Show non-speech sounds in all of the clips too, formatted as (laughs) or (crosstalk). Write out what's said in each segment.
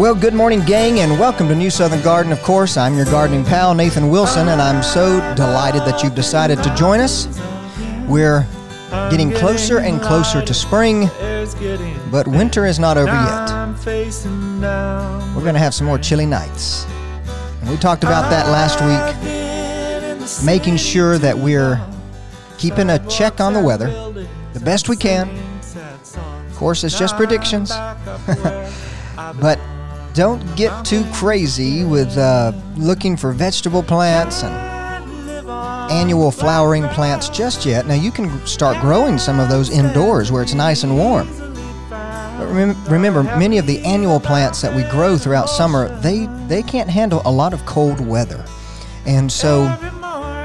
Well, good morning, gang, and welcome to New Southern Garden. Of course, I'm your gardening pal, Nathan Wilson, and I'm so delighted that you've decided to join us. We're getting closer and closer to spring, but winter is not over yet. We're going to have some more chilly nights. And we talked about that last week, making sure that we're keeping a check on the weather the best we can. Of course, it's just predictions. (laughs) but don't get too crazy with uh, looking for vegetable plants and annual flowering plants just yet. Now, you can start growing some of those indoors where it's nice and warm. But remember, many of the annual plants that we grow throughout summer, they, they can't handle a lot of cold weather. And so,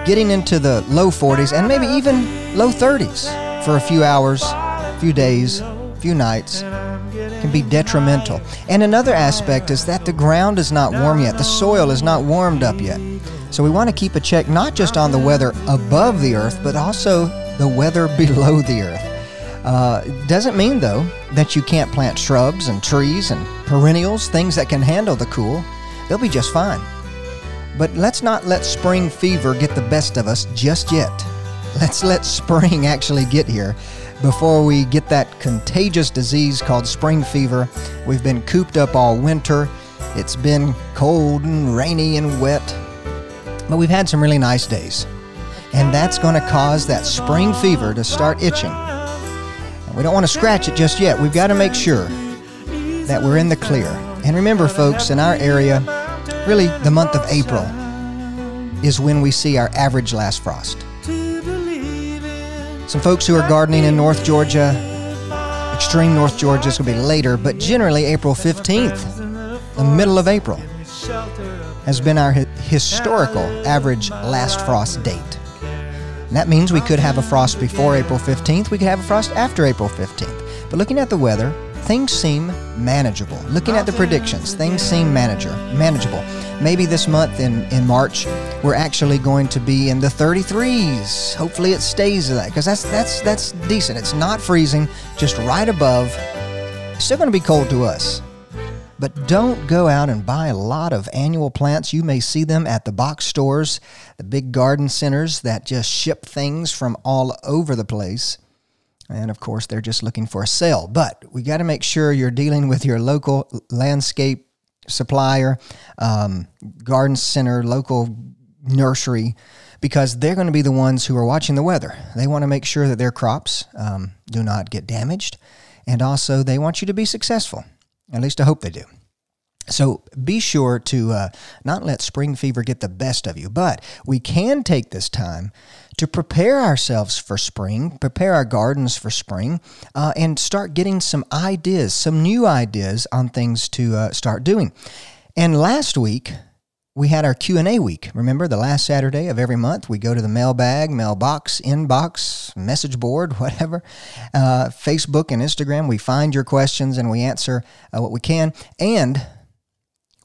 getting into the low 40s and maybe even low 30s for a few hours, a few days, a few nights can be detrimental. And another aspect is that the ground is not warm yet, the soil is not warmed up yet. So we want to keep a check not just on the weather above the earth, but also the weather (laughs) below the earth. Uh, doesn't mean, though, that you can't plant shrubs and trees and perennials, things that can handle the cool. They'll be just fine. But let's not let spring fever get the best of us just yet. Let's let spring (laughs) actually get here before we get that contagious disease called spring fever. We've been cooped up all winter. It's been cold and rainy and wet, but we've had some really nice days. And that's going to cause that spring fever to start itching. And we don't want to scratch it just yet. We've got to make sure that we're in the clear. And remember, folks, in our area, really the month of April is when we see our average last frost. Some folks who are gardening in North Georgia, extreme North Georgia, is going to be later, but generally April 15th, the middle of April, has been our historical average last frost date. And that means we could have a frost before April 15th, we could have a frost after April 15th. But looking at the weather, things seem manageable. Looking at the predictions, things seem manager, manageable. Maybe this month in, in March, we're actually going to be in the 33s. Hopefully it stays that because that's that's that's decent. It's not freezing, just right above. still going to be cold to us. But don't go out and buy a lot of annual plants. You may see them at the box stores, the big garden centers that just ship things from all over the place. And of course, they're just looking for a sale. But we got to make sure you're dealing with your local landscape supplier, um, garden center, local nursery, because they're going to be the ones who are watching the weather. They want to make sure that their crops um, do not get damaged. And also, they want you to be successful. At least I hope they do. So be sure to uh, not let spring fever get the best of you. But we can take this time to prepare ourselves for spring, prepare our gardens for spring, uh, and start getting some ideas, some new ideas on things to uh, start doing. And last week, we had our q&a week remember the last saturday of every month we go to the mailbag mailbox inbox message board (laughs) whatever uh, facebook and instagram we find your questions and we answer uh, what we can and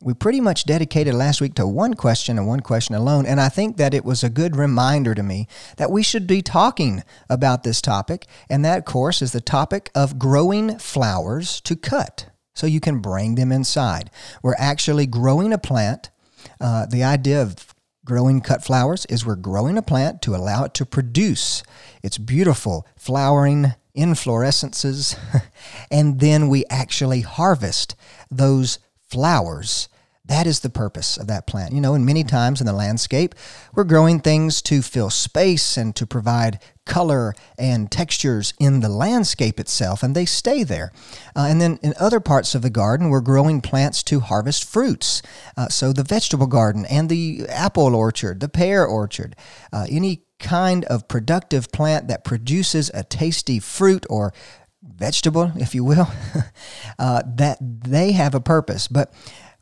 we pretty much dedicated last week to one question and one question alone. And I think that it was a good reminder to me that we should be talking about this topic. And that, of course, is the topic of growing flowers to cut so you can bring them inside. We're actually growing a plant. Uh, the idea of growing cut flowers is we're growing a plant to allow it to produce its beautiful flowering inflorescences. (laughs) and then we actually harvest those flowers That is the purpose of that plant. You know, and many times in the landscape, we're growing things to fill space and to provide color and textures in the landscape itself, and they stay there. Uh, and then in other parts of the garden, we're growing plants to harvest fruits. Uh, so the vegetable garden and the apple orchard, the pear orchard, uh, any kind of productive plant that produces a tasty fruit or vegetable, if you will, (laughs) uh, that they have a purpose. But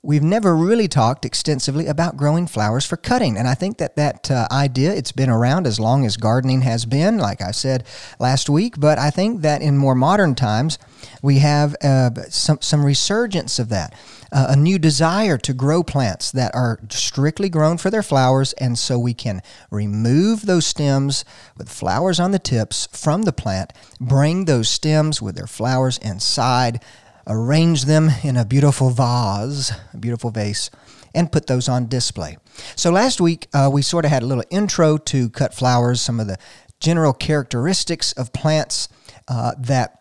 we've never really talked extensively about growing flowers for cutting. And I think that that uh, idea, it's been around as long as gardening has been, like I said last week. But I think that in more modern times, we have uh, some, some resurgence of that. Uh, a new desire to grow plants that are strictly grown for their flowers, and so we can remove those stems with flowers on the tips from the plant, bring those stems with their flowers inside, arrange them in a beautiful vase, a beautiful vase, and put those on display. So last week, uh, we sort of had a little intro to cut flowers, some of the general characteristics of plants uh, that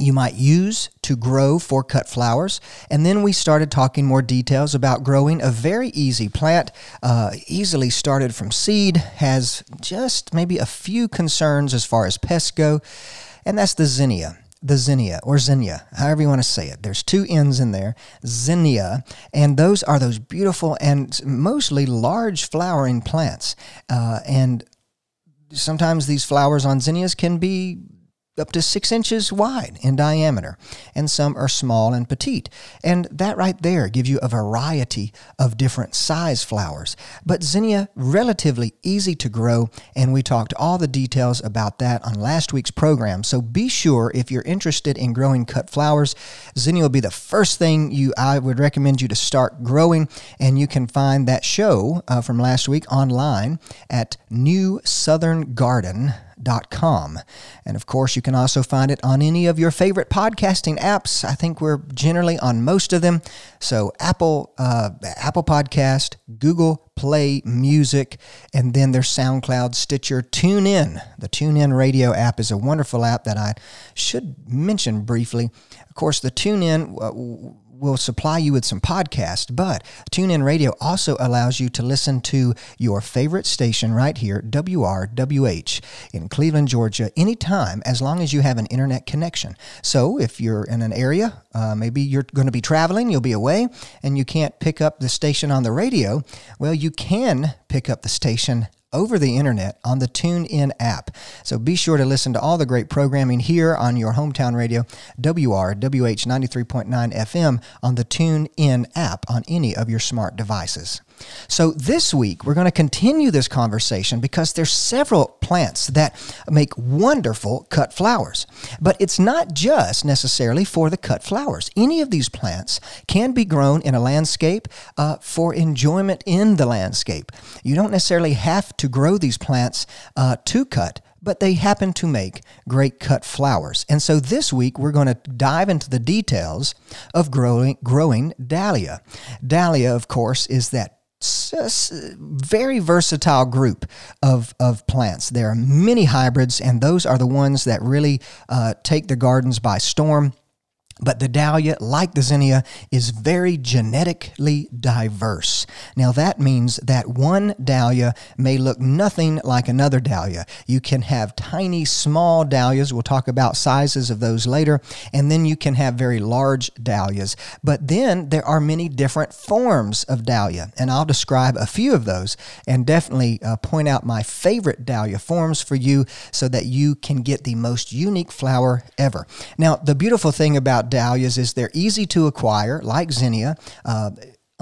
you might use to grow for cut flowers. And then we started talking more details about growing a very easy plant, uh, easily started from seed, has just maybe a few concerns as far as pests go, and that's the zinnia the zinnia or zinnia, however you want to say it. There's two N's in there, zinnia, and those are those beautiful and mostly large flowering plants. Uh, and sometimes these flowers on zinnias can be up to six inches wide in diameter, and some are small and petite. And that right there gives you a variety of different size flowers. But zinnia, relatively easy to grow, and we talked all the details about that on last week's program. So be sure if you're interested in growing cut flowers, zinnia will be the first thing you I would recommend you to start growing, and you can find that show uh, from last week online at New Southern Garden com. And of course, you can also find it on any of your favorite podcasting apps. I think we're generally on most of them. So Apple, uh, Apple Podcast, Google Play Music, and then there's SoundCloud, Stitcher, TuneIn. The TuneIn radio app is a wonderful app that I should mention briefly. Of course, the TuneIn. Uh, will supply you with some podcasts, but TuneIn Radio also allows you to listen to your favorite station right here, WRWH, in Cleveland, Georgia, anytime as long as you have an internet connection. So if you're in an area, uh, maybe you're going to be traveling, you'll be away, and you can't pick up the station on the radio, well, you can pick up the station over the internet on the TuneIn app. So be sure to listen to all the great programming here on your hometown radio, WRWH 93.9 FM, on the TuneIn app on any of your smart devices. So this week we're going to continue this conversation because there's several plants that make wonderful cut flowers. But it's not just necessarily for the cut flowers. Any of these plants can be grown in a landscape uh, for enjoyment in the landscape. You don't necessarily have to grow these plants uh, to cut but they happen to make great cut flowers. And so this week we're going to dive into the details of growing growing dahlia. Dahlia, of course, is that very versatile group of, of plants. There are many hybrids, and those are the ones that really uh, take the gardens by storm. But the dahlia, like the zinnia, is very genetically diverse. Now, that means that one dahlia may look nothing like another dahlia. You can have tiny, small dahlias. We'll talk about sizes of those later. And then you can have very large dahlias. But then there are many different forms of dahlia. And I'll describe a few of those and definitely uh, point out my favorite dahlia forms for you so that you can get the most unique flower ever. Now, the beautiful thing about dahlias is they're easy to acquire, like zinnia. Uh,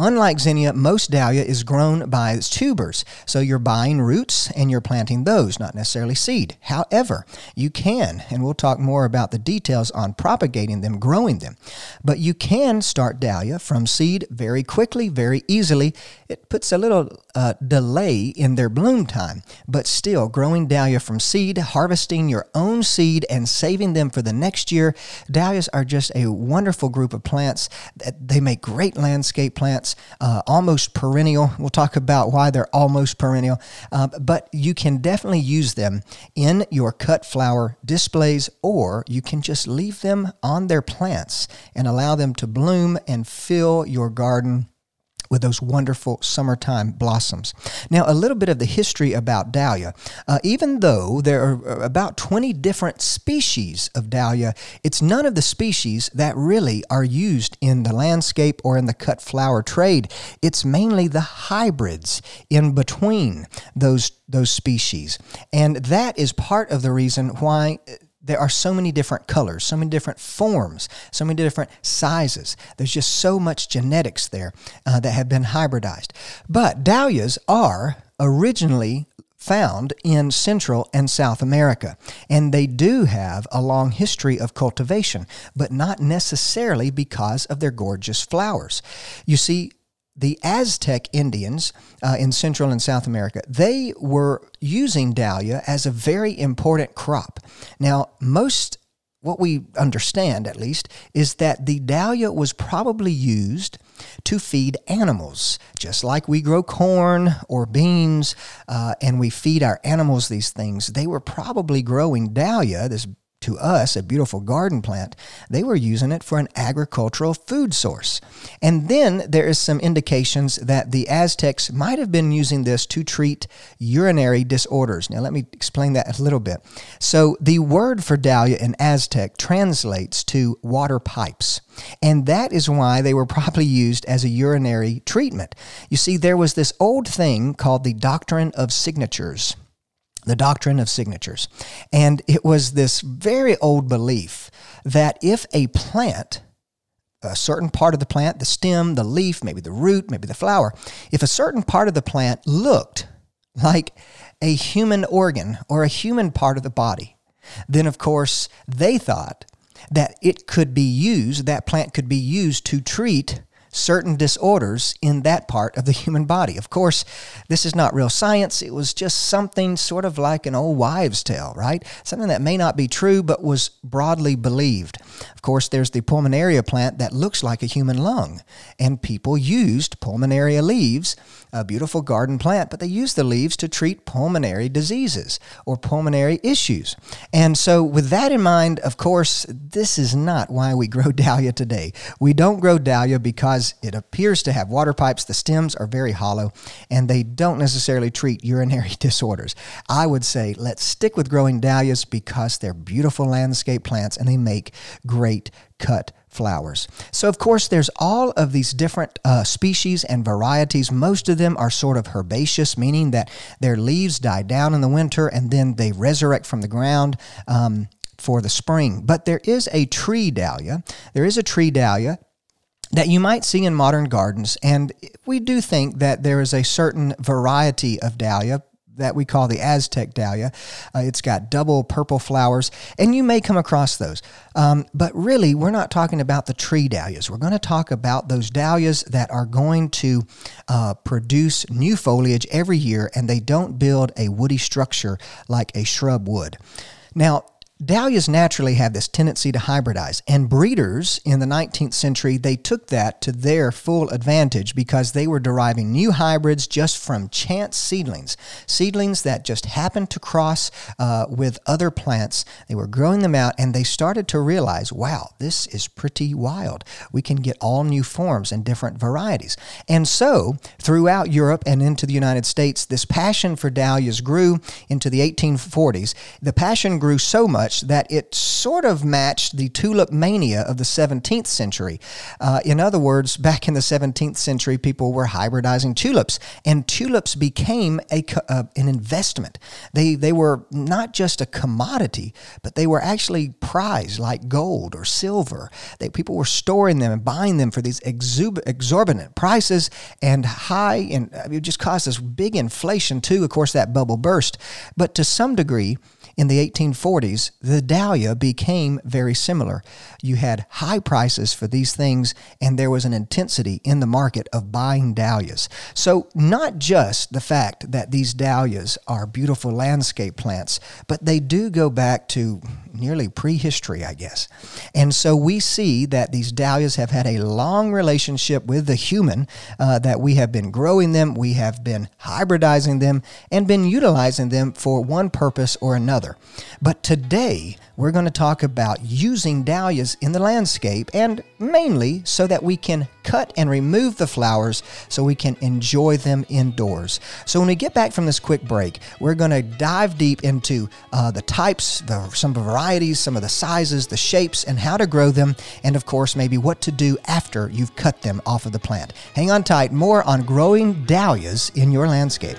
Unlike zinnia, most dahlia is grown by its tubers, so you're buying roots and you're planting those, not necessarily seed. However, you can, and we'll talk more about the details on propagating them, growing them, but you can start dahlia from seed very quickly, very easily. It puts a little uh, delay in their bloom time, but still, growing dahlia from seed, harvesting your own seed, and saving them for the next year, dahlias are just a wonderful group of plants. They make great landscape plants plants, uh, almost perennial. We'll talk about why they're almost perennial, uh, but you can definitely use them in your cut flower displays, or you can just leave them on their plants and allow them to bloom and fill your garden with those wonderful summertime blossoms. Now, a little bit of the history about dahlia. Uh, even though there are about 20 different species of dahlia, it's none of the species that really are used in the landscape or in the cut flower trade. It's mainly the hybrids in between those, those species. And that is part of the reason why there are so many different colors, so many different forms, so many different sizes. There's just so much genetics there uh, that have been hybridized. But dahlias are originally found in Central and South America. And they do have a long history of cultivation, but not necessarily because of their gorgeous flowers. You see, the Aztec Indians uh, in Central and South America, they were using dahlia as a very important crop. Now, most, what we understand at least, is that the dahlia was probably used to feed animals, just like we grow corn or beans uh, and we feed our animals these things. They were probably growing dahlia, this to us a beautiful garden plant, they were using it for an agricultural food source. And then there is some indications that the Aztecs might have been using this to treat urinary disorders. Now let me explain that a little bit. So the word for dahlia in Aztec translates to water pipes. And that is why they were (laughs) probably used as a urinary treatment. You see, there was this old thing called the doctrine of signatures the doctrine of signatures. And it was this very old belief that if a plant, a certain part of the plant, the stem, the leaf, maybe the root, maybe the flower, if a certain part of the plant looked like a human organ or a human part of the body, then of course they thought that it could be used, that plant could be used to treat certain disorders in that part of the human body. Of course, this is not real science. It was just something sort of like an old wives' tale, right? Something that may not be true, but was broadly believed. Of course, there's the pulmonaria plant that looks like a human lung, and people used pulmonaria leaves, a beautiful garden plant, but they use the leaves to treat pulmonary diseases or pulmonary issues. And so, with that in mind, of course, this is not why we grow (laughs) dahlia today. We don't grow dahlia because it appears to have water pipes. The stems are very hollow and they don't necessarily treat urinary (laughs) disorders. I would say let's stick with growing dahlias because they're beautiful landscape plants and they make great cut flowers. So, of course, there's all of these different uh, species and varieties. Most of them are sort of herbaceous, meaning that their leaves die down in the winter and then they resurrect from the ground. Um, for the spring. But there is a tree dahlia. There is a tree dahlia that you might see in modern gardens. And we do think that there is a certain variety of dahlia that we call the Aztec dahlia. Uh, it's got double purple flowers, and you may come across those. Um, but really, we're not talking about the tree dahlias. We're going to talk about those dahlias that are going to uh, produce new foliage every year, and they don't build a woody structure like a shrub would. Now, Dahlias naturally have this tendency to hybridize, and breeders in the 19th century they took that to their full advantage because they were deriving new hybrids just from chance seedlings, seedlings that just happened to cross uh, with other plants. They were growing them out, and they started to realize, wow, this is pretty wild. We can get all new forms and different varieties, and so throughout Europe and into the United States, this passion for dahlias grew into the 1840s. The passion grew so much much that it sort of matched the tulip mania of the 17th century. Uh, in other words, back in the 17th century, people were hybridizing tulips, and tulips became a, uh, an investment. They, they were not just a commodity, but they were actually prized like gold or silver. They, people were storing them and buying them for these exub- exorbitant prices and high, and it just caused this big inflation too. Of course, that bubble burst. But to some degree, in the 1840s, the dahlia became very similar. You had high prices for these things, and there was an intensity in the market of buying dahlias. So, not just the fact that these dahlias are beautiful landscape plants, but they do go back to nearly prehistory, I guess. And so we see that these dahlias have had a long relationship with the human, uh, that we have been growing them, we have been hybridizing them, and been utilizing them for one purpose or another. Another. But today, we're going to talk about using dahlias in the landscape and mainly so that we can cut and remove the flowers so we can enjoy them indoors. So, when we get back from this quick break, we're going to dive deep into uh, the types, the, some varieties, some of the sizes, the shapes, and how to grow them, and of course, maybe what to do after you've cut them off of the plant. Hang on tight, more on growing dahlias in your landscape.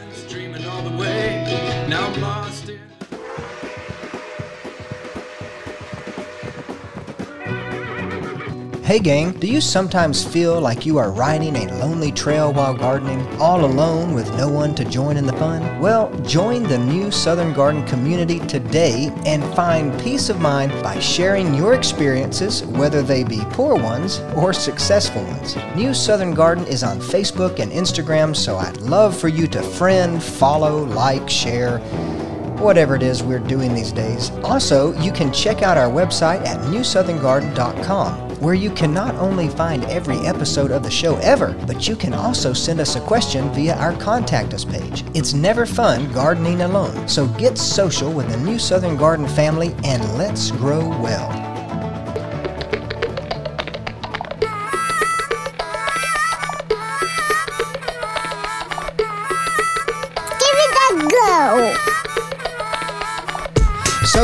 Hey gang, do you sometimes feel like you are riding a lonely trail while gardening, all alone with no one to join in the fun? Well, join the new Southern Garden community today and find peace of mind by sharing your experiences, whether they be poor ones or successful ones. New Southern Garden is on Facebook and Instagram, so I'd love for you to friend, follow, like, share whatever it is we're doing these days. Also, you can check out our website at newsoutherngarden.com where you can not only find every episode of the show ever, but you can also send us a question via our Contact Us page. It's never fun gardening alone, so get social with the New Southern Garden family and let's grow well.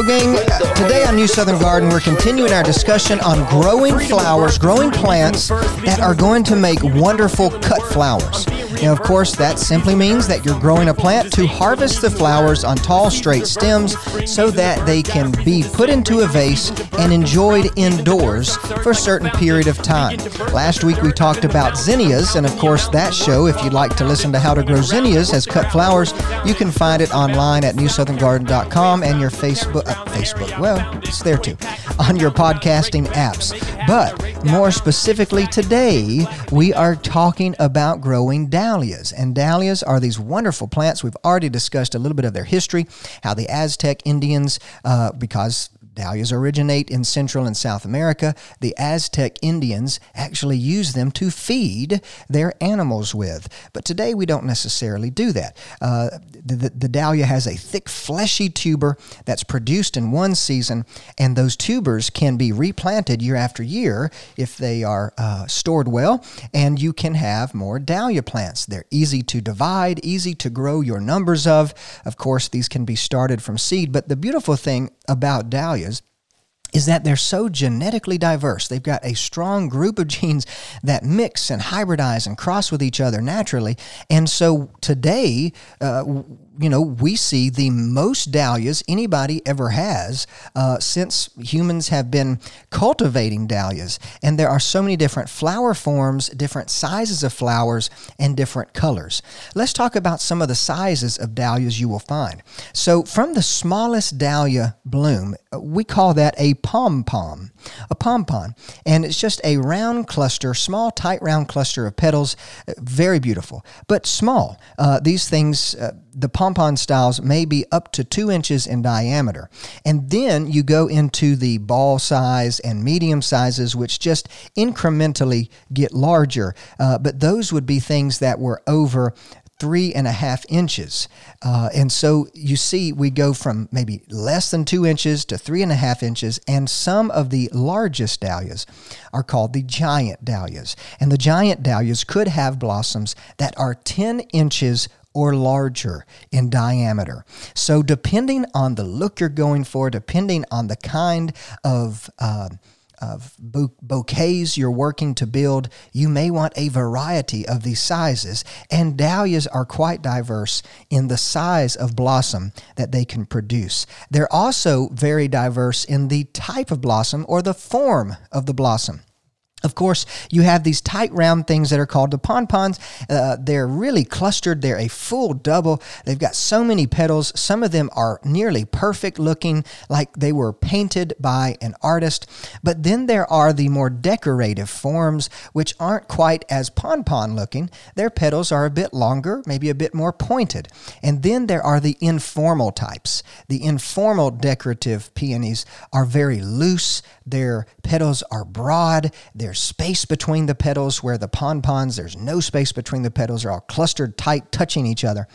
Gang, today on New Southern Garden, we're continuing our discussion on growing flowers, growing plants that are going to make wonderful cut flowers. Now, of course, that simply means that you're growing a plant to harvest the flowers on tall, straight stems so that they can be put into a vase and enjoyed indoors for a certain period of time. Last week we talked about zinnias, and of course, that show, if you'd like to listen to how to grow zinnias as cut flowers, you can find it online at newsoutherngarden.com and your Facebook uh, Facebook. Well, it's there too. On your podcasting apps. But more specifically today, we are talking about growing dahlias. And dahlias are these wonderful plants. We've already discussed a little bit of their history, how the Aztec Indians, uh, because Dahlias originate in Central and South America. The Aztec Indians actually used them to feed their animals with. But today we don't necessarily do that. Uh, the, the, the dahlia has a thick, fleshy tuber that's produced in one season, and those tubers can be replanted year after year if they are uh, stored well, and you can have more dahlia plants. They're easy to divide, easy to grow your numbers of. Of course, these can be started from seed, but the beautiful thing about dahlias is that they're so genetically diverse. They've got a strong group of genes that mix and hybridize and cross with each other naturally. And so today, uh, you know, we see the most dahlias anybody ever has uh, since humans have been cultivating dahlias. And there are so many different flower forms, different sizes of flowers, and different colors. Let's talk about some of the sizes of dahlias you will find. So, from the smallest dahlia bloom, we call that a pom pom, A pom pom. And it's just a round cluster, small, tight, round cluster of petals. Very beautiful, but small. Uh, these things, uh, the pompon styles may be up to two inches in diameter. And then you go into the ball size and medium sizes, which just incrementally get larger. Uh, but those would be things that were over three and a half inches. Uh, and so you see, we go from maybe less than two inches to three and a half inches. And some of the largest dahlias are called the giant dahlias. And the giant dahlias could have blossoms that are 10 inches or larger in diameter. So, depending on the look you're going for, depending on the kind of uh, of bouquets you're working to build, you may want a variety of these sizes. And dahlias are quite diverse in the size of blossom that they can produce. They're also very diverse in the type of blossom or the form of the blossom. Of course, you have these tight round things that are called the pompons. Uh, they're really clustered. They're a full double. They've got so many petals. Some of them are nearly perfect looking, like they were painted by an artist. But then there are the more decorative forms, which aren't quite as pompon looking. Their petals are a bit longer, maybe a bit more pointed. And then there are the informal types. The informal decorative peonies are very loose. Their petals are broad. There's space between the petals where the pompons, there's no space between the petals. They're all clustered tight, touching each other.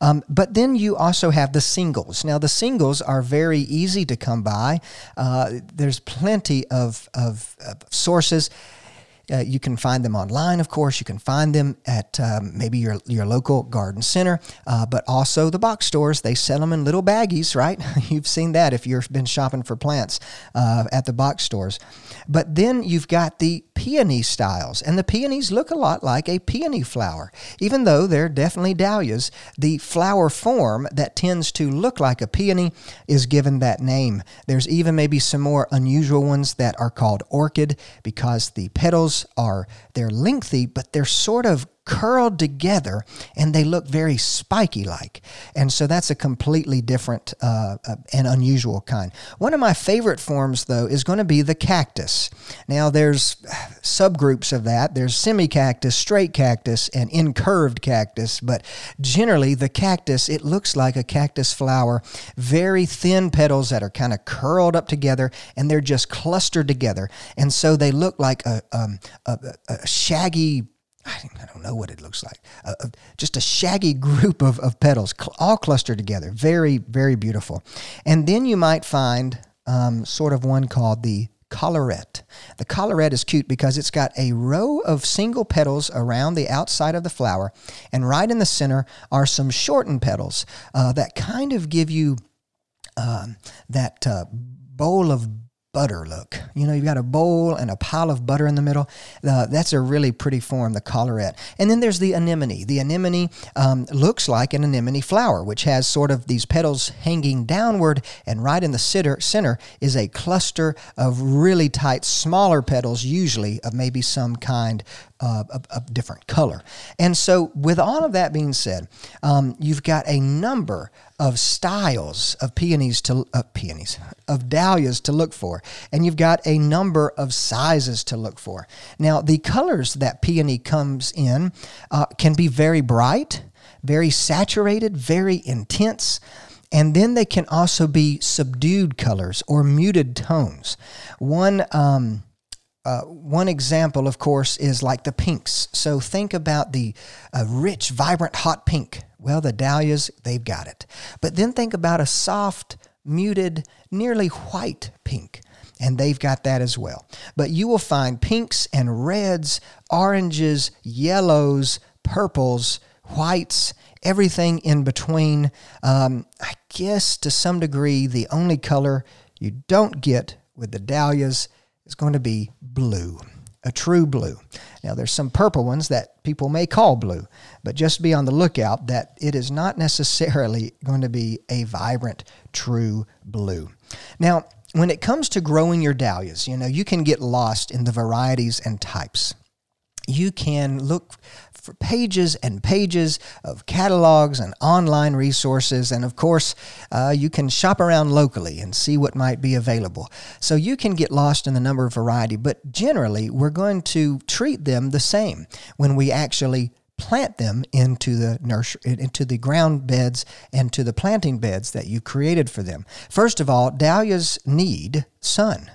Um, but then you also have the singles. Now, the singles are very easy to come by. Uh, there's plenty of, of, of sources. Uh, you can find them online, of course. You can find them at um, maybe your, your local garden center, uh, but also the box stores. They sell them in little baggies, right? (laughs) you've seen that if you've been shopping for plants uh, at the box stores. But then you've got the peony styles, and the peonies look a lot like a peony flower. Even though they're definitely dahlias, the flower form that tends to look like a peony is given that name. There's even maybe some more unusual ones that are called orchid because the petals are they're lengthy, but they're sort of curled together and they look very spiky like. And so that's a completely different uh, uh, and unusual kind. One of my favorite forms, though, is going to be the cactus. Now, there's subgroups of that there's semi cactus, straight cactus, and incurved cactus. But generally, the cactus, it looks like a cactus flower, very thin petals that are kind of curled up together and they're just clustered together. And so they look like a, um, a, a shaggy I don't know what it looks like. Uh, just a shaggy group of, of petals, cl- all clustered together. Very, very beautiful. And then you might find um, sort of one called the collarette. The collarette is cute because it's got a row of single petals around the outside of the flower, and right in the center are some shortened petals uh, that kind of give you um, that uh, bowl of butter look. You know, you've got a bowl and a pile of butter in the middle. Uh, that's a really pretty form, the collarette. And then there's the anemone. The anemone um, looks like an anemone flower, which has sort of these petals hanging downward, and right in the center, center is a cluster of really tight, smaller petals, usually of maybe some kind uh, of, of, different color. And so, with all of that being said, um, you've got a number of styles of peonies to uh, peonies of dahlias to look for, and you've got a number of sizes to look for. Now, the colors that peony comes in uh, can be very bright, very saturated, very intense. And then they can also be subdued colors or muted tones. One um, uh, one example, of course, is like the pinks. So think about the uh, rich, vibrant, hot pink. Well, the dahlias, they've got it. But then think about a soft, muted, nearly white pink. And they've got that as well. But you will find pinks and reds, oranges, yellows, purples, whites, everything in between. Um, I guess to some degree, the only color you don't get with the dahlias is going to be blue, a true blue. Now, there's some purple ones that people may call blue, but just be on the lookout that it is not necessarily going to be a vibrant, true blue. Now, when it comes to growing your dahlias, you know, you can get lost in the varieties and types you can look for pages and pages of catalogs and online resources. And of course, uh, you can shop around locally and see what might be available. So you can get lost in the number of variety, but generally, we're going to treat them the same when we actually plant them into the nursery into the ground beds and to the planting beds that you created for them. First of all, dahlias need sun.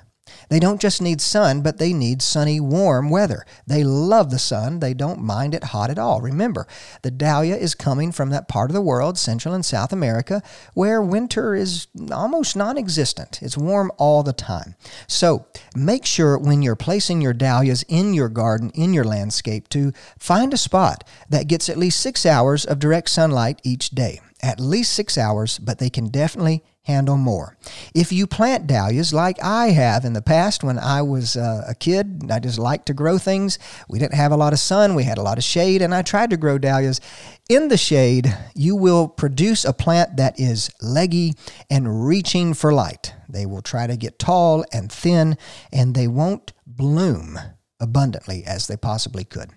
They don't just need sun, but they need sunny, warm weather. They love the sun. They don't mind it hot at all. Remember, the dahlia is coming from that part of the world, Central and South America, where winter is almost non existent. It's warm all the time. So make sure when you're placing your dahlias in your garden, in your landscape, to find a spot that gets at least six hours of direct sunlight each day at least six hours, but they can definitely handle more. If you plant dahlias like I have in the past when I was uh, a kid, I just liked to grow things. We didn't have a lot of sun, we had a lot of shade, and I tried to grow dahlias. In the shade, you will produce a plant that is leggy and reaching for light. They will try to get tall and thin, and they won't bloom abundantly as they possibly could.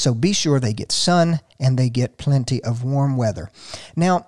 So be sure they get sun and they get plenty of warm weather. Now,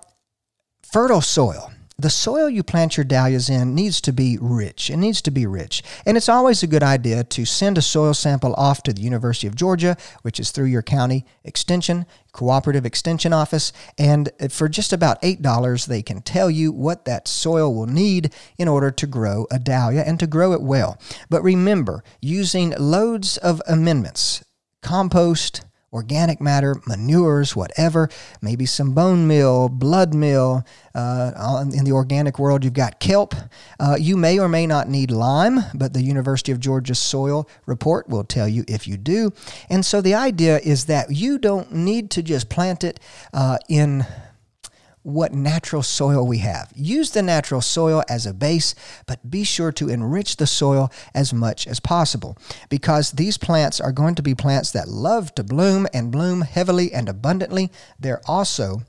fertile soil the soil you plant your dahlias in needs to be rich. It needs to be rich. And it's always a good idea to send a soil sample off to the University of Georgia, which is through your county extension, cooperative extension office. And for just about $8, they can tell you what that soil will need in order to grow a dahlia and to grow it well. But remember, using loads of amendments, compost, organic matter, manures, whatever, maybe some bone meal, blood meal. Uh, in the organic world, you've got kelp. Uh, you may or may not need lime, but the University of Georgia soil report will tell you if you do. And so the idea is that you don't need to just plant it uh, in what natural soil we have. Use the natural soil as a base, but be sure to enrich the soil as much as possible because these plants are going to be plants that love to bloom and bloom heavily and abundantly. They're also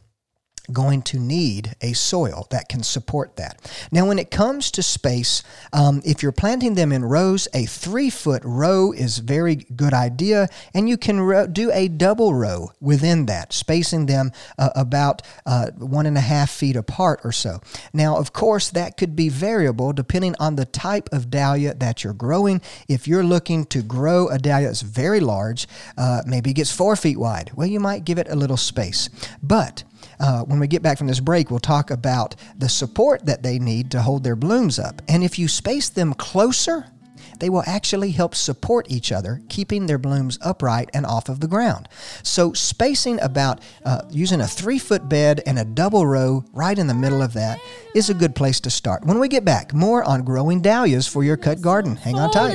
going to need a soil that can support that. Now, when it comes to space, um, if you're planting them in rows, a three foot row is very good idea, and you can ro- do a double row within that, spacing them uh, about uh, one and a half feet apart or so. Now, of course, that could be variable depending on the type of dahlia that you're growing. If you're looking to grow a dahlia that's very large, uh, maybe it gets four feet wide, well, you might give it a little space. But uh, when we get back from this break, we'll talk about the support that they need to hold their blooms up. And if you space them closer, they will actually help support each other, keeping their blooms upright and off of the ground. So, spacing about uh, using a three foot bed and a double row right in the middle of that is a good place to start. When we get back, more on growing dahlias for your cut garden. Hang on tight.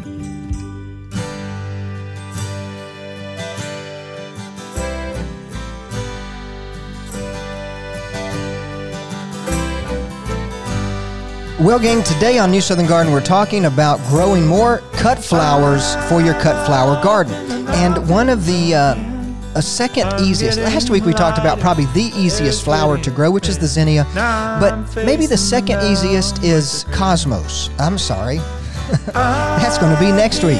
Well, gang, today on New Southern Garden, we're talking about growing more cut flowers for your cut flower garden. And one of the uh, a second easiest. Last week we talked about probably the easiest flower to grow, which is the zinnia. But maybe the second easiest is cosmos. I'm sorry. (laughs) That's going to be next week.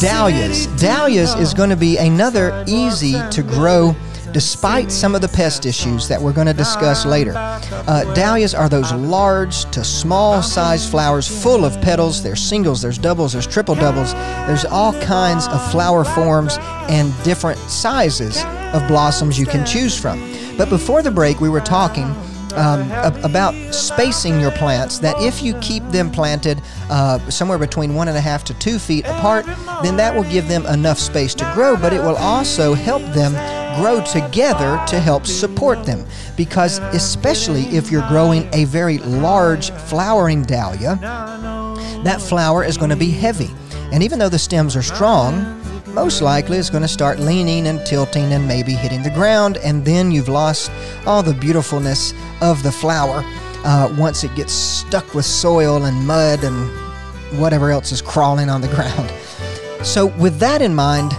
Dahlias. Dahlias is going to be another easy to grow despite some of the pest issues that we're going to discuss later. Uh, dahlias are those large to small size flowers full of petals. There's singles, there's doubles, there's triple doubles. There's all kinds of flower forms and different sizes of blossoms you can choose from. But before the break, we were talking um, about spacing your plants. That if you keep them planted uh, somewhere between one and a half to two feet apart, then that will give them enough space to grow, but it will also help them grow together to help support them. Because, especially if you're growing a very large flowering dahlia, that flower is going to be heavy. And even though the stems are strong, most likely it's going to start leaning and tilting and maybe hitting the ground, and then you've lost all the beautifulness of the flower uh, once it gets stuck with soil and mud and whatever else is crawling on the ground. So, with that in mind,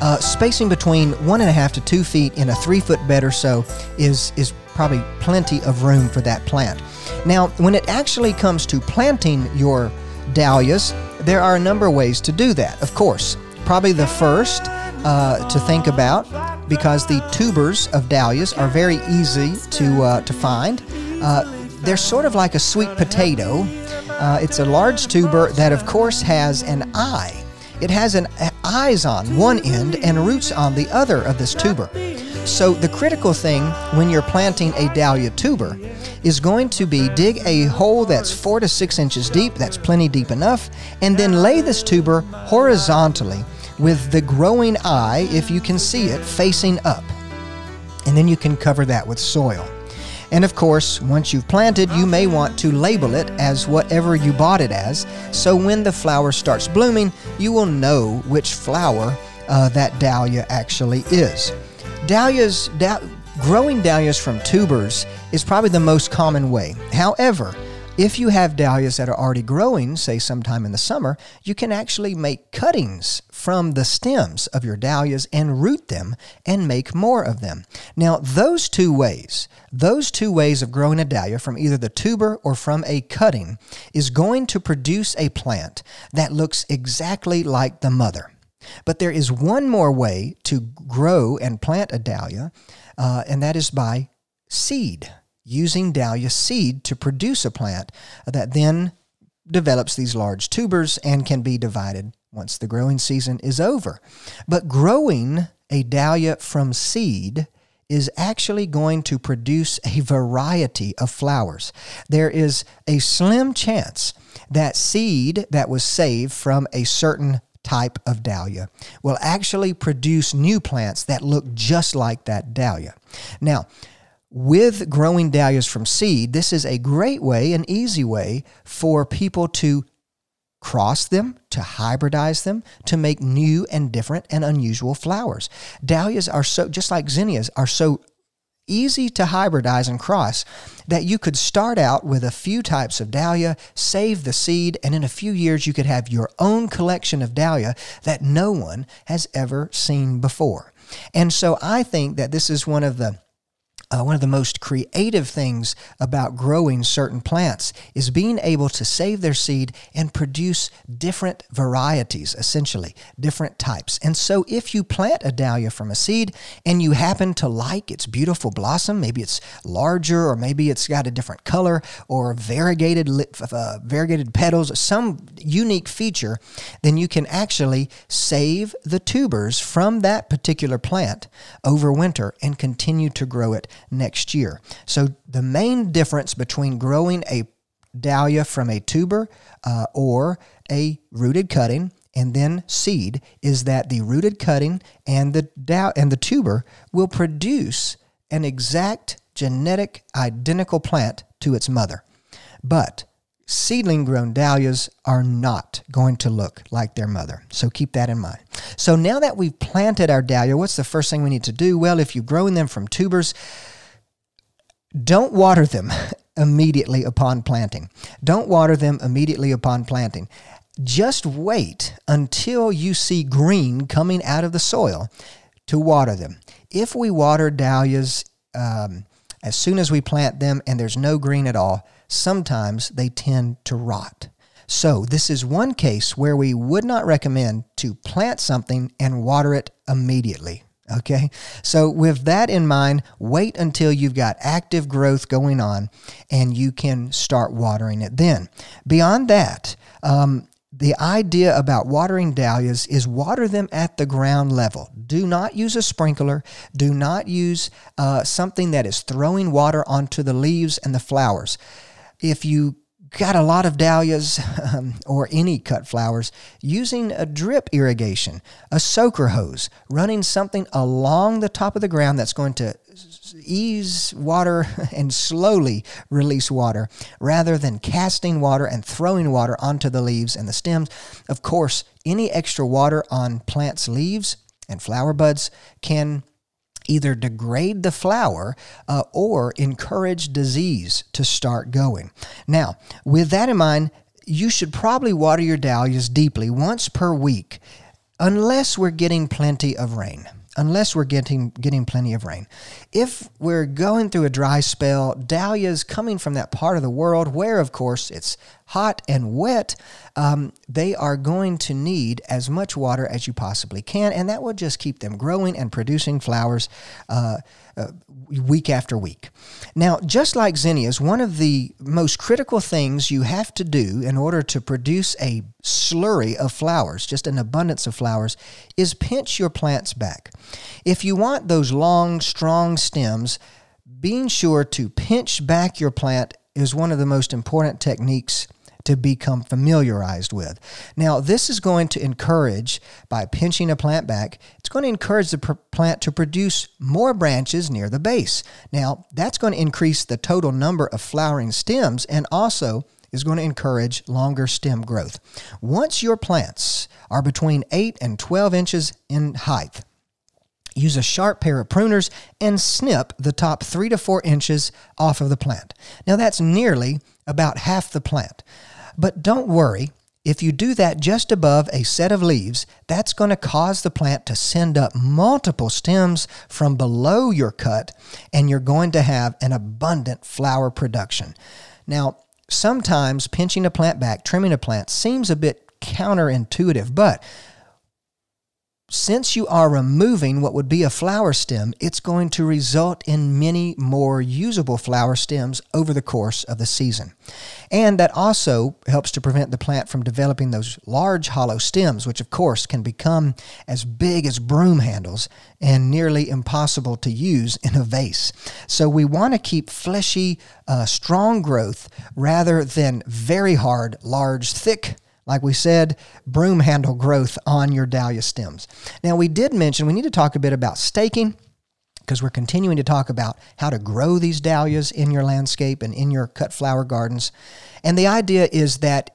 uh, spacing between one and a half to two feet in a three foot bed or so is, is probably plenty of room for that plant. Now, when it actually comes to planting your dahlias, there are a number of ways to do that. Of course, probably the first uh, to think about because the tubers of dahlias are very easy to, uh, to find. Uh, they're sort of like a sweet potato. Uh, it's a large tuber that, of course, has an eye it has an eyes on one end and roots on the other of this tuber. So the critical thing when you're planting a dahlia tuber is going to be dig a hole that's four to six inches deep, that's plenty deep enough, and then lay this tuber horizontally with the growing eye, if you can see it, facing up. And then you can cover that with soil. And of course, once you've planted, you may want to label it as whatever you bought it as, so when the flower starts blooming, you will know which flower uh, that dahlia actually is. Dahlias, da- Growing dahlias from tubers is probably the most common way. However, if you have dahlias that are already growing, say sometime in the summer, you can actually make cuttings from the stems of your dahlias and root them and make more of them. Now, those two ways, those two ways of growing a dahlia from either the tuber or from a cutting is going to produce a plant that looks exactly like the mother. But there is one more way to grow and plant a dahlia, uh, and that is by seed using dahlia seed to produce a plant that then develops these large tubers and can be divided once the growing season is over. But growing a dahlia from seed is actually going to produce a variety of flowers. There is a slim chance that seed that was saved from a certain type of dahlia will actually produce new plants that look just like that dahlia. Now, with growing dahlias from seed, this is a great way, an easy way for people to cross them, to hybridize them, to make new and different and unusual flowers. Dahlias are so, just like zinnias, are so easy to hybridize and cross that you could start out with a few types of dahlia, save the seed, and in a few years you could have your own collection of dahlia that no one has ever seen before. And so I think that this is one of the uh, one of the most creative things about growing certain plants is being able to save their seed and produce different varieties, essentially, different types. And so, if you plant a dahlia from a seed and you happen to like its beautiful blossom, maybe it's larger or maybe it's got a different color or variegated, uh, variegated petals, some unique feature, then you can actually save the tubers from that particular plant over winter and continue to grow it next year. So the main difference between growing a dahlia from a tuber uh, or a rooted cutting and then seed is that the rooted cutting and the da- and the tuber will produce an exact genetic identical plant to its mother. But seedling grown dahlias are not going to look like their mother. So keep that in mind. So now that we've planted our dahlia, what's the first thing we need to do? Well, if you're growing them from tubers, don't water them (laughs) immediately upon planting. Don't water them immediately upon planting. Just wait until you see green coming out of the soil to water them. If we water dahlias um, as soon as we plant them and there's no green at all, sometimes they tend to rot. So, this is one case where we would not recommend to plant something and water it immediately. Okay, so with that in mind, wait until you've got active growth going on and you can start watering it then. Beyond that, um, the idea about watering dahlias is water them at the ground level. Do not use a sprinkler. Do not use uh, something that is throwing water onto the leaves and the flowers. If you got a lot of dahlias (laughs) um, or any cut flowers using a drip irrigation, a soaker hose, running something along the top of the ground that's going to ease water (laughs) and slowly release water rather than casting water and throwing water onto the leaves and the stems. Of course, any extra water on plants' leaves and flower buds can either degrade the flower uh, or encourage disease to start going. Now, with that in mind, you should probably water your dahlias deeply once per week, unless we're getting plenty of rain unless we're getting getting plenty of rain. If we're going through a dry spell, dahlias coming from that part of the world where, of course, it's hot and wet, um, they are going to need as much water as you possibly can, and that will just keep them growing and producing flowers uh, uh, week after week. Now, just like zinnias, one of the most critical things you have to do in order to produce a slurry of flowers, just an abundance of flowers, is pinch your plants back. If you want those long, strong stems, being sure to pinch back your plant is one of the most important techniques to become familiarized with. Now, this is going to encourage, by pinching a plant back, it's going to encourage the pr- plant to produce more branches near the base. Now, that's going to increase the total number of flowering stems and also is going to encourage longer stem growth. Once your plants are between 8 and 12 inches in height, Use a sharp pair of pruners and snip the top three to four inches off of the plant. Now, that's nearly about half the plant. But don't worry, if you do that just above a set of leaves, that's going to cause the plant to send up multiple stems from below your cut, and you're going to have an abundant flower production. Now, sometimes pinching a plant back, trimming a plant seems a bit counterintuitive, but since you are removing what would be a flower stem, it's going to result in many more usable flower stems over the course of the season. And that also helps to prevent the plant from developing those large hollow stems, which of course can become as big as broom handles and nearly impossible to use in a vase. So we want to keep fleshy, uh, strong growth rather than very hard, large, thick like we said, broom handle growth on your dahlia stems. Now, we did mention we need to talk a bit about staking because we're continuing to talk about how to grow these dahlias in your landscape and in your cut flower gardens. And the idea is that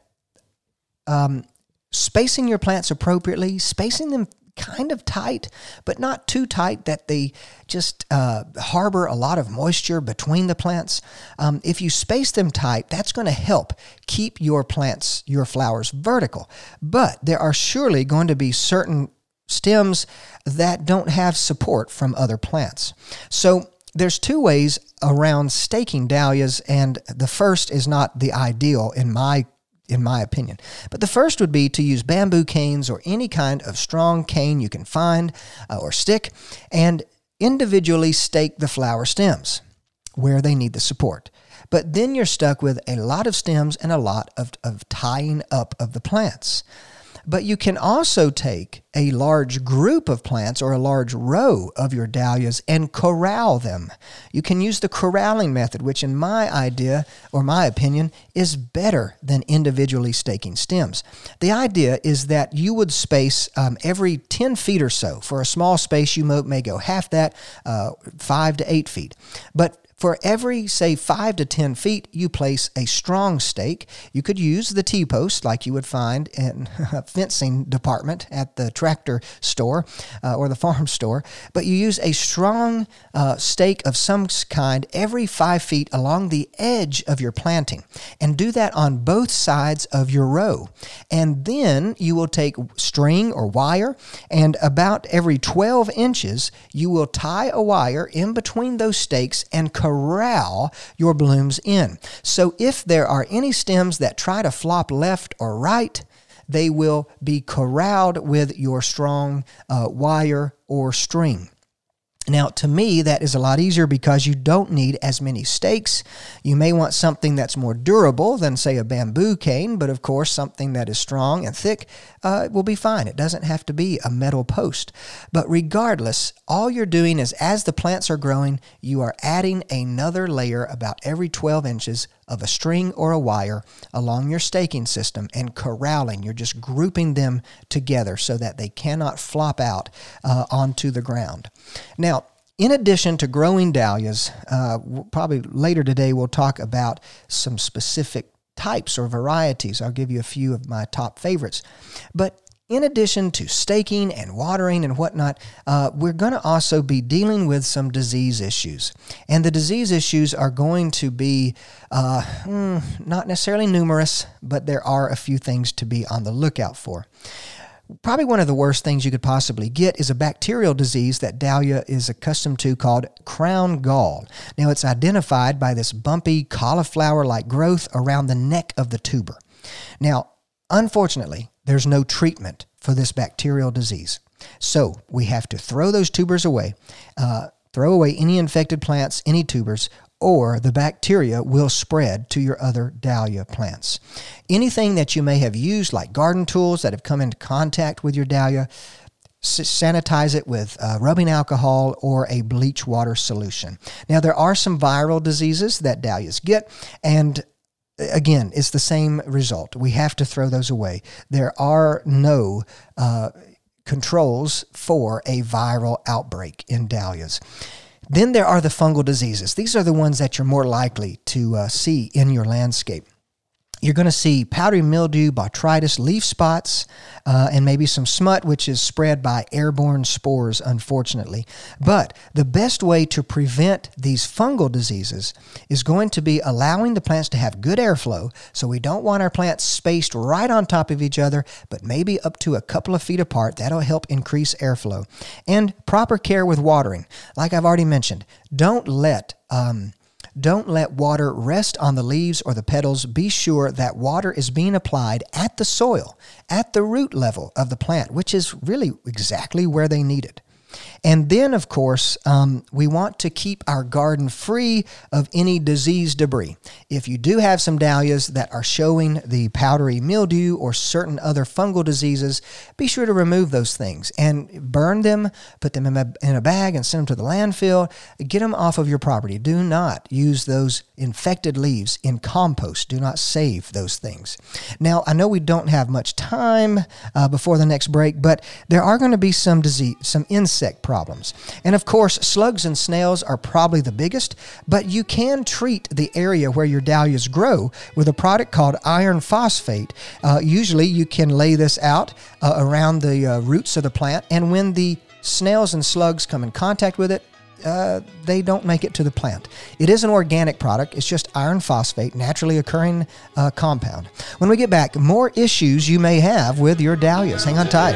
um, spacing your plants appropriately, spacing them kind of tight, but not too tight that they just uh, harbor a lot of moisture between the plants. Um, if you space them tight, that's going to help keep your plants, your flowers vertical. But there are surely going to be certain stems that don't have support from other plants. So there's two ways around staking dahlias, and the first is not the ideal in my in my opinion. But the first would be to use bamboo canes or any kind of strong cane you can find uh, or stick and individually stake the flower stems where they need the support. But then you're stuck with a lot of stems and a lot of, of tying up of the plants. But you can also take a large group of plants or a large row of your dahlias and corral them. You can use the corralling method, which, in my idea or my opinion, is better than individually staking stems. The idea is that you would space um, every 10 feet or so. For a small space, you may go half that, uh, five to eight feet. But for every, say, five to 10 feet, you place a strong stake. You could use the T post like you would find in (laughs) a fencing department at the tractor store uh, or the farm store, but you use a strong uh, stake of some kind every five feet along the edge of your planting. And do that on both sides of your row. And then you will take string or wire, and about every 12 inches, you will tie a wire in between those stakes and corral your blooms in. So if there are any stems that try to flop left or right, they will be corralled with your strong uh, wire or string. Now, to me, that is a lot easier because you don't need as many stakes. You may want something that's more durable than, say, a bamboo cane, but of course, something that is strong and thick uh, will be fine. It doesn't have to be a metal post. But regardless, all you're doing is as the plants are growing, you are adding another layer about every 12 inches of a string or a wire along your staking system and corralling. You're just grouping them together so that they cannot flop out uh, onto the ground. Now, in addition to growing dahlias, uh, probably later today we'll talk about some specific types or varieties. I'll give you a few of my top favorites. But in addition to staking and watering and whatnot, uh, we're going to also be dealing with some disease issues. And the disease issues are going to be uh, mm, not necessarily numerous, but there are a few things to be on the lookout for. Probably one of the worst things you could possibly get is a bacterial disease that dahlia is accustomed to called crown gall. Now, it's identified by this bumpy cauliflower like growth around the neck of the tuber. Now, unfortunately, there's no treatment for this bacterial disease. So we have to throw those tubers away, uh, throw away any infected plants, any tubers, or the bacteria will spread to your other dahlia plants. Anything that you may have used, like garden tools that have come into contact with your dahlia, sanitize it with uh, rubbing alcohol or a bleach water solution. Now, there are some viral diseases that dahlias get, and again, it's the same result. We have to throw those away. There are no uh, controls for a viral outbreak in dahlias. Then there are the fungal diseases. These are the ones that you're more likely to uh, see in your landscape. You're going to see powdery mildew, botrytis, leaf spots, uh, and maybe some smut, which is spread by airborne spores, unfortunately. But the best way to prevent these fungal diseases is going to be allowing the plants to have good airflow. So we don't want our plants spaced right on top of each other, but maybe up to a couple of feet apart. That'll help increase airflow. And proper care with watering. Like I've already mentioned, don't let um, don't let water rest on the leaves or the petals. Be sure that water is being applied at the soil, at the root level of the plant, which is really exactly where they need it. And then, of course, um, we want to keep our garden free of any disease debris. If you do have some dahlias that are showing the powdery mildew or certain other fungal diseases, be sure to remove those things and burn them, put them in a, in a bag, and send them to the landfill. Get them off of your property. Do not use those infected leaves in compost. Do not save those things. Now, I know we don't have much time uh, before the next break, but there are going to be some disease, some insect problems. And of course, slugs and snails are probably the biggest, but you can treat the area where your dahlias grow with a product called iron phosphate. Uh, usually, you can lay this out uh, around the uh, roots of the plant, and when the snails and slugs come in contact with it, uh, they don't make it to the plant. It is an organic product. It's just iron phosphate, naturally occurring uh, compound. When we get back, more issues you may have with your dahlias. Hang on tight.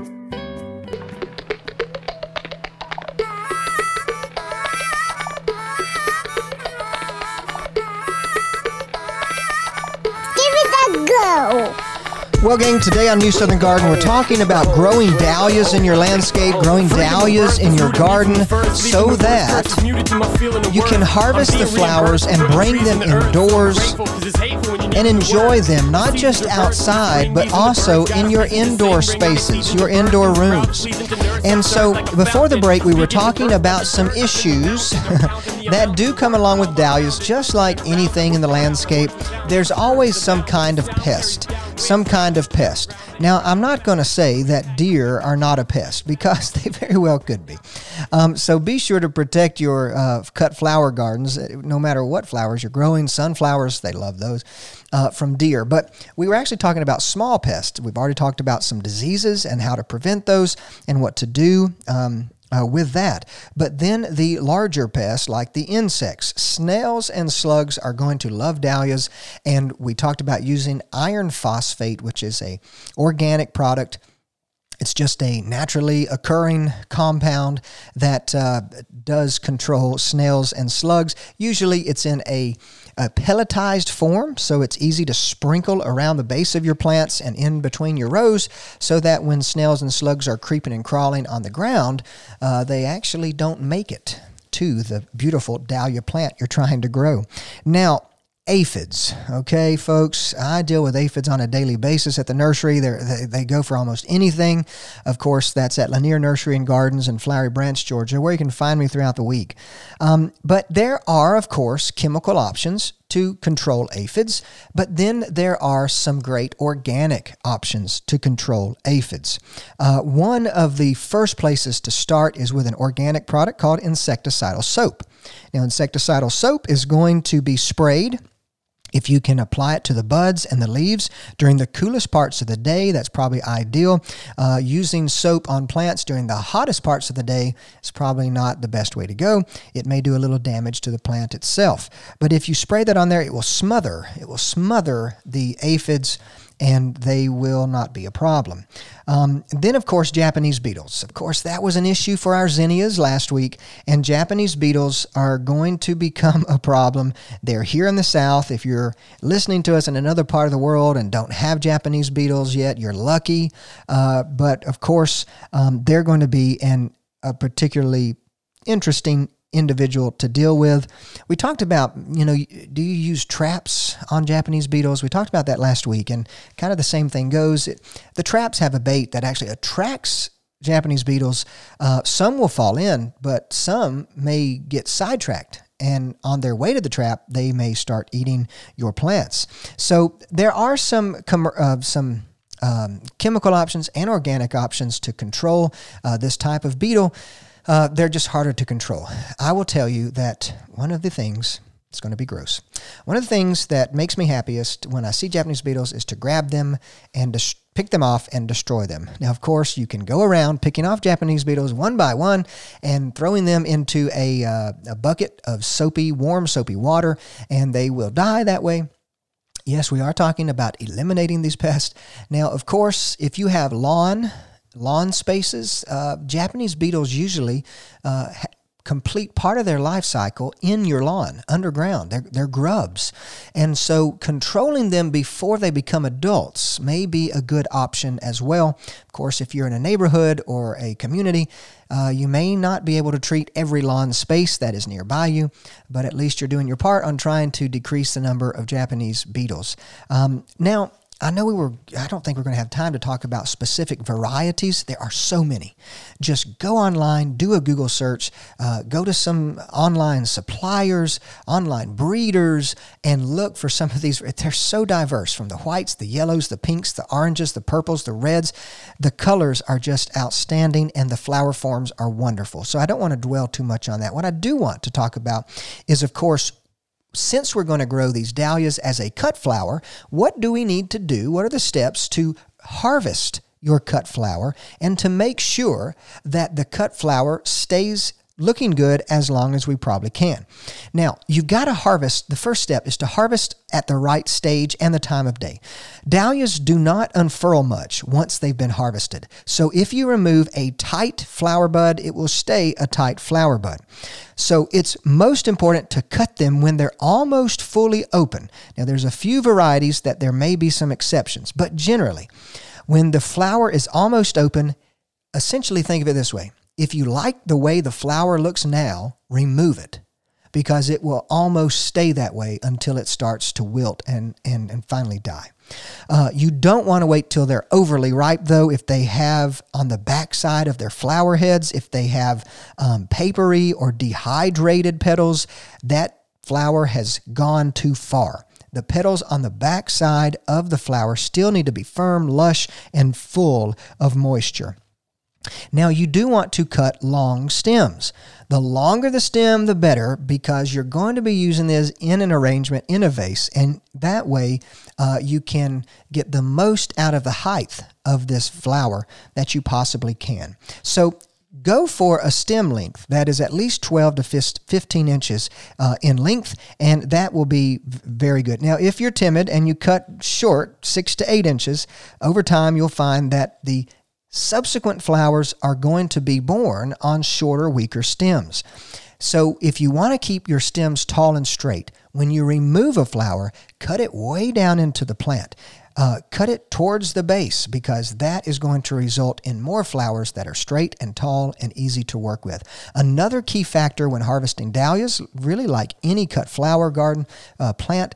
It. Well, gang, today on New Southern Garden, we're talking about growing dahlias in your landscape, growing dahlias in your garden, so that you can harvest the flowers and bring them indoors and enjoy them, not just outside, but also in your indoor spaces, your indoor rooms. And so, before the break, we were talking about some issues (laughs) that do come along with dahlias, just like anything in the landscape. There's always some kind of pest, some kind of pest. Now, I'm not going to say that deer are not a pest (laughs) because they very well could be. Um, so be sure to protect your uh, cut flower gardens, uh, no matter what flowers you're growing. Sunflowers, they love those. Uh, from deer. But we were actually talking about small pests. We've already talked about some diseases and how to prevent those and what to do. Um, uh, with that. But then the larger pests, like the insects, snails and slugs, are going to love dahlias. And we talked about using iron phosphate, which is a organic product. It's just a naturally occurring compound that uh, does control snails and slugs. Usually, it's in a, a pelletized form, so it's easy to sprinkle around the base of your plants and in between your rows, so that when snails and slugs are creeping and crawling on the ground, uh, they actually don't make it to the beautiful dahlia plant you're trying to grow. Now, aphids. Okay, folks, I deal with aphids on a daily basis at the nursery. They're, they they go for almost anything. Of course, that's at Lanier Nursery and Gardens in Flowery Branch, Georgia, where you can find me throughout the week. Um, but there are, of course, chemical options to control aphids, but then there are some great organic options to control aphids. Uh, one of the first places to start is with an organic product called insecticidal soap. Now, insecticidal soap is going to be sprayed if you can apply it to the buds and the leaves during the coolest parts of the day, that's probably ideal. Uh, using soap on plants during the hottest parts of the day is probably not the best way to go. It may do a little damage to the plant itself. But if you spray that on there, it will smother. It will smother the aphids and they will not be a problem. Um, then, of course, Japanese beetles. Of course, that was an issue for our zinnias last week, and Japanese beetles are going to become a problem. They're here in the South. If you're listening to us in another part of the world and don't have Japanese beetles yet, you're lucky. Uh, but of course, um, they're going to be an, a particularly interesting individual to deal with. We talked about, you know, do you use traps on Japanese beetles? We talked about that last week, and kind of the same thing goes. It, the traps have a bait that actually attracts Japanese beetles. Uh, some will fall in, but some may get sidetracked. And on their way to the trap, they may start eating your plants. So there are some uh, some um, chemical options and organic options to control uh, this type of beetle uh, they're just harder to control. I will tell you that one of the things, it's going to be gross, one of the things that makes me happiest when I see Japanese beetles is to grab them and dis- pick them off and destroy them. Now, of course, you can go around picking off Japanese beetles one by one and throwing them into a, uh, a bucket of soapy, warm, soapy water, and they will die that way. Yes, we are talking about eliminating these pests. Now, of course, if you have lawn, lawn spaces, uh, Japanese beetles usually uh, complete part of their life cycle in your lawn, underground. They're, they're grubs. And so controlling them before they become adults may be a good option as well. Of course, if you're in a neighborhood or a community, uh, you may not be able to treat every lawn space that is nearby you, but at least you're doing your part on trying to decrease the number of Japanese beetles. Um, now, I know we were, I don't think we're going to have time to talk about specific varieties. There are so many. Just go online, do a Google search, uh, go to some online suppliers, online breeders, and look for some of these. They're so diverse from the whites, the yellows, the pinks, the oranges, the purples, the reds. The colors are just outstanding and the flower forms are wonderful. So I don't want to dwell too much on that. What I do want to talk about is, of course, since we're going to grow these dahlias as a cut flower, what do we need to do? What are the steps to harvest your cut flower and to make sure that the cut flower stays looking good as long as we probably can. Now, you've got to harvest. The first step is to harvest at the right stage and the time of day. Dahlias do not unfurl much once they've been harvested. So if you remove a tight flower bud, it will stay a tight flower bud. So it's most important to cut them when they're almost fully open. Now, there's a few varieties that there may be some exceptions, but generally, when the flower is almost open, essentially think of it this way if you like the way the flower looks now, remove it because it will almost stay that way until it starts to wilt and, and, and finally die. Uh, you don't want to wait till they're overly ripe, though. If they have on the backside of their flower heads, if they have um, papery or dehydrated petals, that flower has gone too far. The petals on the backside of the flower still need to be firm, lush, and full of moisture. Now, you do want to cut long stems. The longer the stem, the better, because you're going to be using this in an arrangement in a vase, and that way uh, you can get the most out of the height of this flower that you possibly can. So, go for a stem length that is at least 12 to 15 inches uh, in length, and that will be very good. Now, if you're timid and you cut short, six to eight inches, over time you'll find that the subsequent flowers are going to be born on shorter, weaker stems. So, if you want to keep your stems tall and straight, when you remove a flower, cut it way down into the plant. Uh, cut it towards the base because that is going to result in more flowers that are straight and tall and easy to work with. Another key factor when harvesting dahlias, really like any cut flower garden uh, plant,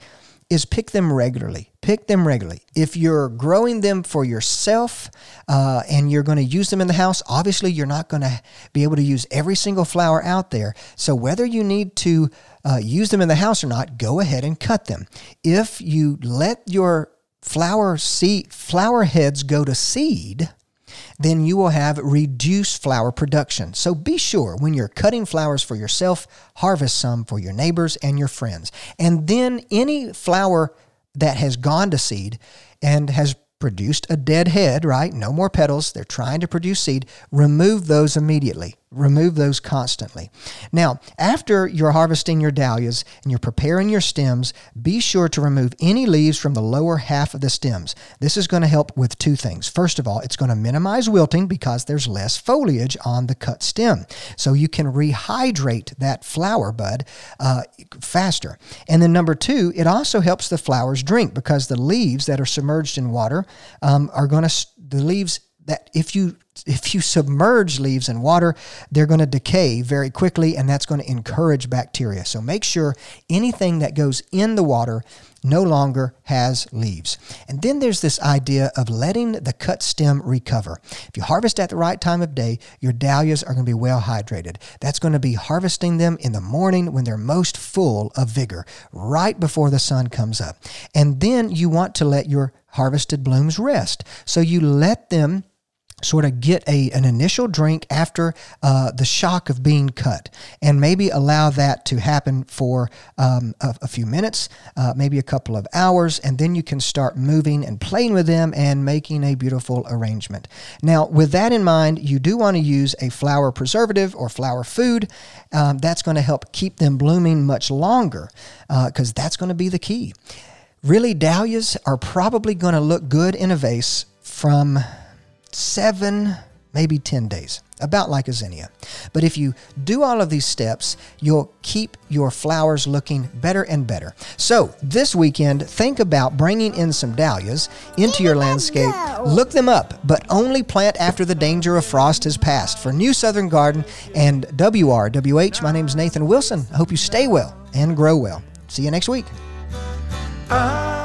is pick them regularly. Pick them regularly. If you're growing them for yourself uh, and you're going to use them in the house, obviously you're not going to be able to use every single flower out there. So whether you need to uh, use them in the house or not, go ahead and cut them. If you let your flower seed flower heads go to seed, then you will have reduced flower production. So be sure when you're cutting flowers for yourself, harvest some for your neighbors and your friends. And then any flower that has gone to seed and has produced a dead head, right? No more petals. They're trying to produce seed. Remove those immediately. Remove those constantly. Now, after you're harvesting your dahlias and you're preparing your stems, be sure to remove any leaves from the lower half of the stems. This is going to help with two things. First of all, it's going to minimize wilting because there's less foliage on the cut stem. So you can rehydrate that flower bud uh, faster. And then number two, it also helps the flowers drink because the leaves that are submerged in water um, are going to, the leaves that if you if you submerge leaves in water, they're going to decay very quickly, and that's going to encourage bacteria. So make sure anything that goes in the water no longer has leaves. And then there's this idea of letting the cut stem recover. If you harvest at the right time of day, your dahlias are going to be well hydrated. That's going to be harvesting them in the morning when they're most full of vigor, right before the sun comes up. And then you want to let your harvested blooms rest. So you let them sort of get a, an initial drink after uh, the shock of being cut and maybe allow that to happen for um, a, a, few minutes uh, maybe a couple of hours and then you can start moving and playing with them and making a beautiful arrangement. Now with that in mind you do want to use a flower preservative or flower food um, that's going to help keep them blooming much longer because uh, that's going to be the key. Really dahlias are probably going to look good in a vase from seven, maybe 10 days, about like a zinnia. But if you do all of these steps, you'll keep your flowers looking better and better. So this weekend, think about bringing in some dahlias into your landscape. Look them up, but only plant after the danger of frost has passed. For New Southern Garden and WRWH, my name is Nathan Wilson. I hope you stay well and grow well. See you next week. Uh-